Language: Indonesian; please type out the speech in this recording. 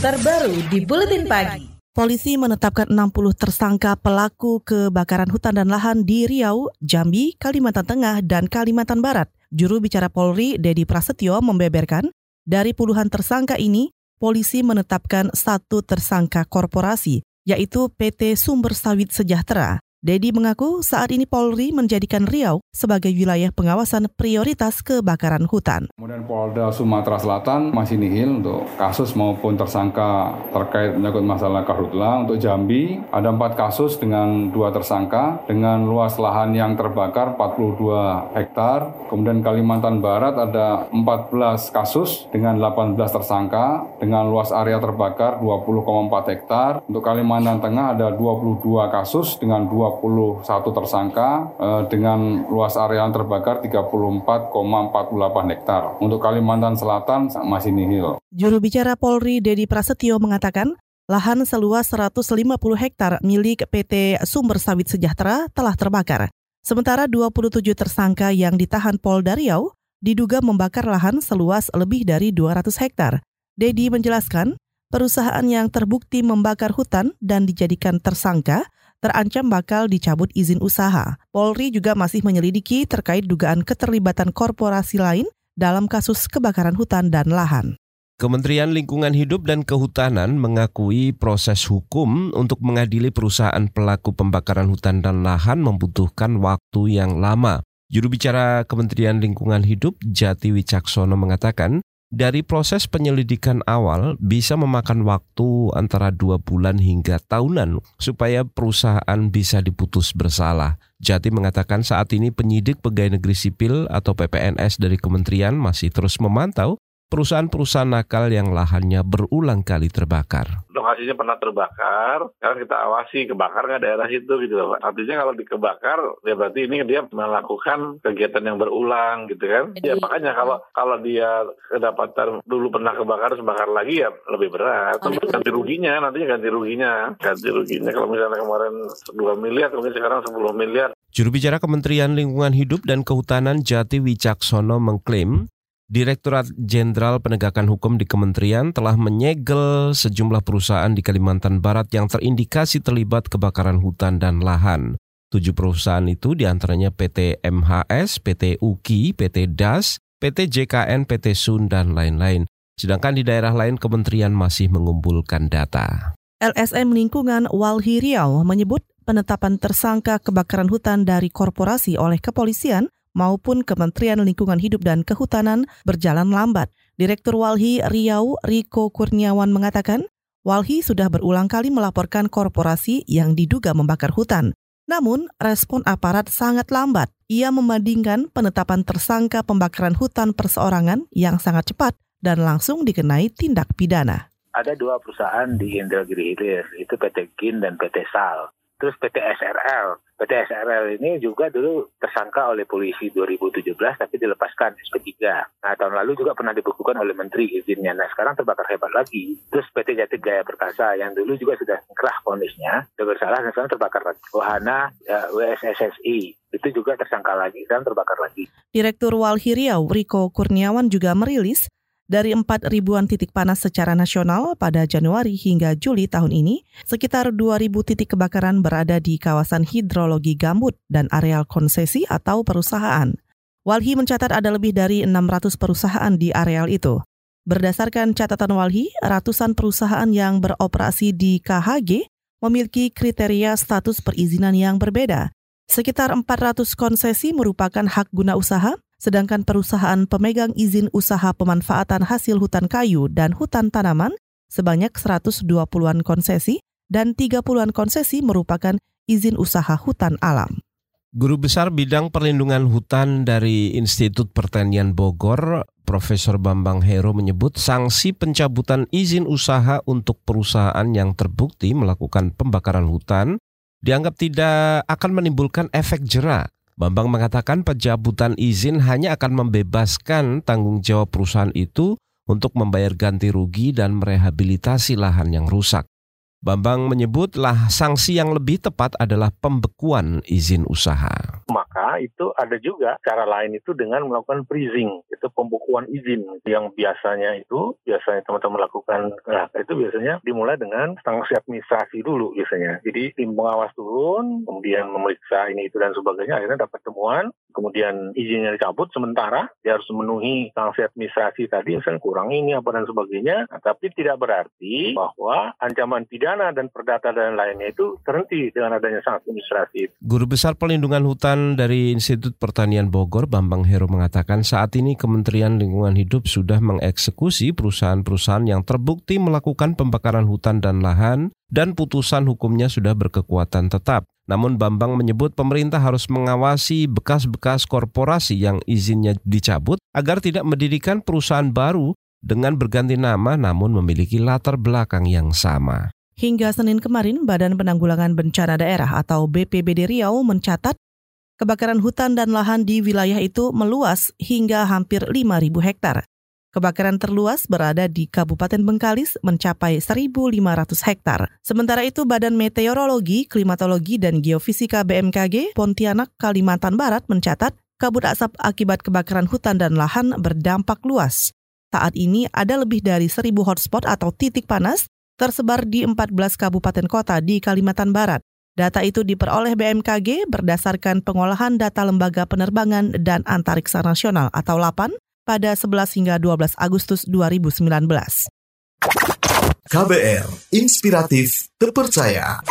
terbaru di Buletin Pagi. Polisi menetapkan 60 tersangka pelaku kebakaran hutan dan lahan di Riau, Jambi, Kalimantan Tengah, dan Kalimantan Barat. Juru bicara Polri, Dedi Prasetyo, membeberkan, dari puluhan tersangka ini, polisi menetapkan satu tersangka korporasi, yaitu PT Sumber Sawit Sejahtera. Dedi mengaku saat ini Polri menjadikan Riau sebagai wilayah pengawasan prioritas kebakaran hutan. Kemudian Polda Sumatera Selatan masih nihil untuk kasus maupun tersangka terkait menyangkut masalah karhutla. Untuk Jambi ada empat kasus dengan dua tersangka dengan luas lahan yang terbakar 42 hektar. Kemudian Kalimantan Barat ada 14 kasus dengan 18 tersangka dengan luas area terbakar 20,4 hektar. Untuk Kalimantan Tengah ada 22 kasus dengan 2 21 tersangka eh, dengan luas area yang terbakar 34,48 hektar. Untuk Kalimantan Selatan masih nihil. Juru bicara Polri Dedi Prasetyo mengatakan, lahan seluas 150 hektar milik PT Sumber Sawit Sejahtera telah terbakar. Sementara 27 tersangka yang ditahan Polda Riau diduga membakar lahan seluas lebih dari 200 hektar. Dedi menjelaskan, perusahaan yang terbukti membakar hutan dan dijadikan tersangka terancam bakal dicabut izin usaha. Polri juga masih menyelidiki terkait dugaan keterlibatan korporasi lain dalam kasus kebakaran hutan dan lahan. Kementerian Lingkungan Hidup dan Kehutanan mengakui proses hukum untuk mengadili perusahaan pelaku pembakaran hutan dan lahan membutuhkan waktu yang lama. Juru bicara Kementerian Lingkungan Hidup Jati Wicaksono mengatakan, dari proses penyelidikan awal bisa memakan waktu antara dua bulan hingga tahunan supaya perusahaan bisa diputus bersalah. Jati mengatakan saat ini penyidik pegawai negeri sipil atau PPNS dari kementerian masih terus memantau perusahaan-perusahaan nakal yang lahannya berulang kali terbakar. Lokasinya pernah terbakar, sekarang kita awasi kebakar nggak daerah itu gitu loh. Artinya kalau dikebakar, ya berarti ini dia melakukan kegiatan yang berulang gitu kan. Jadi, ya makanya kalau kalau dia kedapatan dulu pernah kebakar, sebakar lagi ya lebih berat. Oh, ganti ruginya, nantinya ganti ruginya. Ganti ruginya kalau misalnya kemarin 2 miliar, mungkin sekarang 10 miliar. Juru bicara Kementerian Lingkungan Hidup dan Kehutanan Jati Wicaksono mengklaim Direktorat Jenderal Penegakan Hukum di Kementerian telah menyegel sejumlah perusahaan di Kalimantan Barat yang terindikasi terlibat kebakaran hutan dan lahan. Tujuh perusahaan itu di antaranya PT MHS, PT UKI, PT DAS, PT JKN, PT SUN, dan lain-lain. Sedangkan di daerah lain kementerian masih mengumpulkan data. LSM Lingkungan Walhi Riau menyebut penetapan tersangka kebakaran hutan dari korporasi oleh kepolisian maupun Kementerian Lingkungan Hidup dan Kehutanan berjalan lambat. Direktur Walhi Riau Riko Kurniawan mengatakan, Walhi sudah berulang kali melaporkan korporasi yang diduga membakar hutan. Namun, respon aparat sangat lambat. Ia membandingkan penetapan tersangka pembakaran hutan perseorangan yang sangat cepat dan langsung dikenai tindak pidana. Ada dua perusahaan di Indragiri Hilir, itu PT GIN dan PT SAL. Terus PT SRL. PT SRL ini juga dulu tersangka oleh polisi 2017 tapi dilepaskan SP3. Nah tahun lalu juga pernah dibekukan oleh Menteri izinnya. Nah sekarang terbakar hebat lagi. Terus PT Jati Gaya Perkasa yang dulu juga sudah kerah ponisnya. Sudah bersalah dan sekarang terbakar lagi. Wahana ya, WSSSI itu juga tersangka lagi dan terbakar lagi. Direktur Walhi Riau Riko Kurniawan juga merilis dari 4 ribuan titik panas secara nasional pada Januari hingga Juli tahun ini, sekitar 2.000 titik kebakaran berada di kawasan hidrologi gambut dan areal konsesi atau perusahaan. Walhi mencatat ada lebih dari 600 perusahaan di areal itu. Berdasarkan catatan Walhi, ratusan perusahaan yang beroperasi di KHG memiliki kriteria status perizinan yang berbeda. Sekitar 400 konsesi merupakan hak guna usaha, sedangkan perusahaan pemegang izin usaha pemanfaatan hasil hutan kayu dan hutan tanaman sebanyak 120-an konsesi dan 30-an konsesi merupakan izin usaha hutan alam. Guru Besar Bidang Perlindungan Hutan dari Institut Pertanian Bogor, Profesor Bambang Hero menyebut sanksi pencabutan izin usaha untuk perusahaan yang terbukti melakukan pembakaran hutan dianggap tidak akan menimbulkan efek jerak Bambang mengatakan pencabutan izin hanya akan membebaskan tanggung jawab perusahaan itu untuk membayar ganti rugi dan merehabilitasi lahan yang rusak. Bambang menyebutlah sanksi yang lebih tepat adalah pembekuan izin usaha. Maka Itu ada juga cara lain itu dengan melakukan freezing, itu pembukuan izin yang biasanya itu biasanya teman-teman lakukan nah, itu biasanya dimulai dengan sanksi administrasi dulu biasanya. Jadi tim pengawas turun, kemudian memeriksa ini itu dan sebagainya, akhirnya dapat temuan, kemudian izinnya dicabut sementara dia harus memenuhi sanksi administrasi tadi, misalnya kurang ini apa dan sebagainya. Nah, tapi tidak berarti bahwa ancaman pidana dan perdata dan lainnya itu terhenti dengan adanya sanksi administrasi. Guru Besar Pelindungan Hutan dari Institut Pertanian Bogor, Bambang Heru mengatakan saat ini Kementerian Lingkungan Hidup sudah mengeksekusi perusahaan-perusahaan yang terbukti melakukan pembakaran hutan dan lahan dan putusan hukumnya sudah berkekuatan tetap. Namun Bambang menyebut pemerintah harus mengawasi bekas-bekas korporasi yang izinnya dicabut agar tidak mendirikan perusahaan baru dengan berganti nama namun memiliki latar belakang yang sama. Hingga Senin kemarin, Badan Penanggulangan Bencana Daerah atau BPBD Riau mencatat kebakaran hutan dan lahan di wilayah itu meluas hingga hampir 5.000 hektar. Kebakaran terluas berada di Kabupaten Bengkalis mencapai 1.500 hektar. Sementara itu Badan Meteorologi, Klimatologi, dan Geofisika BMKG Pontianak, Kalimantan Barat mencatat kabut asap akibat kebakaran hutan dan lahan berdampak luas. Saat ini ada lebih dari 1.000 hotspot atau titik panas tersebar di 14 kabupaten kota di Kalimantan Barat. Data itu diperoleh BMKG berdasarkan pengolahan data Lembaga Penerbangan dan Antariksa Nasional atau LAPAN pada 11 hingga 12 Agustus 2019. KBR, inspiratif, terpercaya.